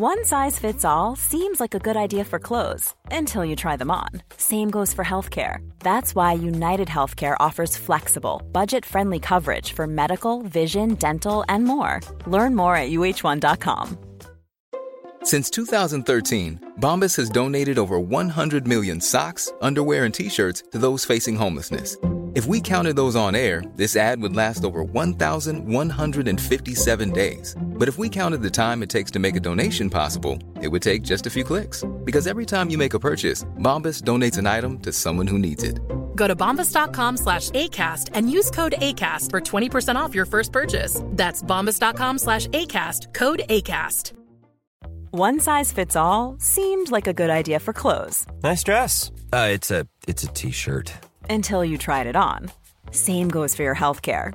One size fits all seems like a good idea for clothes until you try them on. Same goes for healthcare. That's why United Healthcare offers flexible, budget friendly coverage for medical, vision, dental, and more. Learn more at uh1.com. Since 2013, Bombas has donated over 100 million socks, underwear, and t shirts to those facing homelessness. If we counted those on air, this ad would last over 1,157 days. But if we counted the time it takes to make a donation possible, it would take just a few clicks. Because every time you make a purchase, Bombas donates an item to someone who needs it. Go to bombas.com slash ACAST and use code ACAST for 20% off your first purchase. That's bombas.com slash ACAST, code ACAST. One size fits all seemed like a good idea for clothes Nice dress. Uh, it's a it's a t-shirt. until you tried it on. Same goes for your healthcare.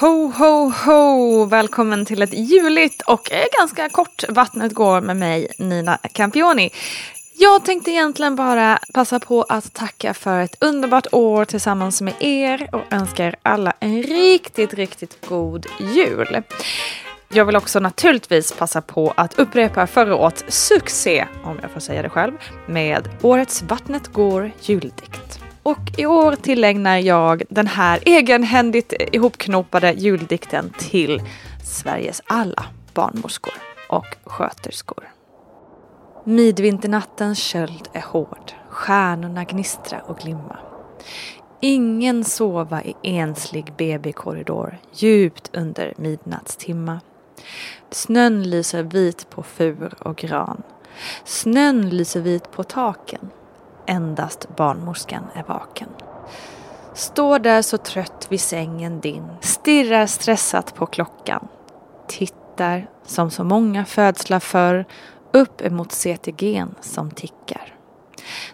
Ho, ho, ho! Välkommen till ett juligt och eh, ganska kort Vattnet går med mig, Nina Campioni. Jag tänkte egentligen bara passa på att tacka för ett underbart år tillsammans med er och önska er alla en riktigt, riktigt god jul. Jag vill också naturligtvis passa på att upprepa förra årets succé, om jag får säga det själv, med årets Vattnet går juldikt. Och i år tillägnar jag den här egenhändigt ihopknopade juldikten till Sveriges alla barnmorskor och sköterskor. Midvinternattens köld är hård, stjärnorna gnistra och glimma. Ingen sova i enslig BB-korridor djupt under midnattstimma. Snön lyser vit på fur och gran. Snön lyser vit på taken. Endast barnmorskan är vaken. Står där så trött vid sängen din, stirrar stressat på klockan. Tittar, som så många födslar förr, upp emot CTG'n som tickar.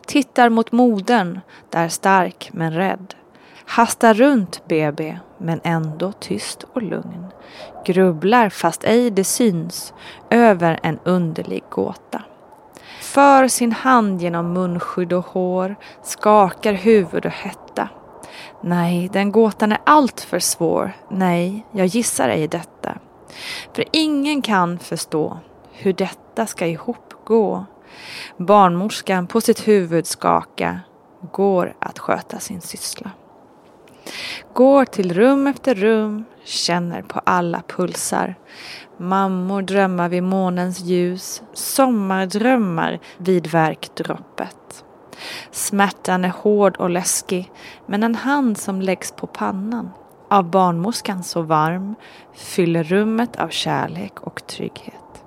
Tittar mot modern, där stark men rädd. Hastar runt BB, men ändå tyst och lugn. Grubblar fast ej det syns, över en underlig gåta. För sin hand genom munskydd och hår, skakar huvud och hetta. Nej, den gåtan är alltför svår. Nej, jag gissar ej detta. För ingen kan förstå hur detta ska ihop gå. Barnmorskan på sitt huvud skaka, går att sköta sin syssla. Går till rum efter rum, känner på alla pulsar. Mammor drömmar vid månens ljus, sommardrömmar vid verkdroppet. Smärtan är hård och läskig, men en hand som läggs på pannan av barnmorskan så varm fyller rummet av kärlek och trygghet.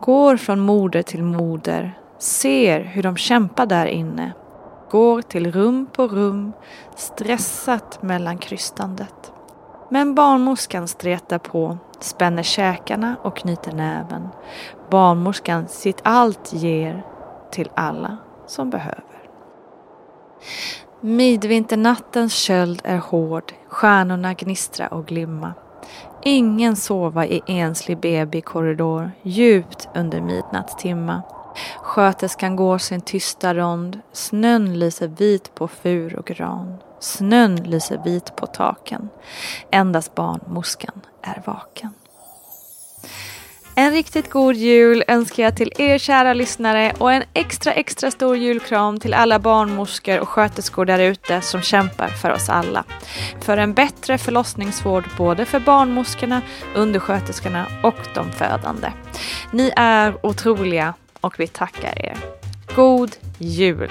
Går från moder till moder, ser hur de kämpar där inne. Går till rum på rum, stressat mellan krystandet. Men barnmorskan stretar på, spänner käkarna och knyter näven. Barnmorskan sitt allt ger till alla som behöver. Midvinternattens köld är hård, stjärnorna gnistra och glimma. Ingen sova i enslig BB-korridor djupt under midnattstimma. Sköterskan går sin tysta rond, snön lyser vit på fur och gran. Snön lyser vit på taken. Endast barnmorskan är vaken. En riktigt god jul önskar jag till er kära lyssnare och en extra extra stor julkram till alla barnmorskor och sköterskor där ute som kämpar för oss alla. För en bättre förlossningsvård både för barnmorskorna, undersköterskorna och de födande. Ni är otroliga och vi tackar er. God jul!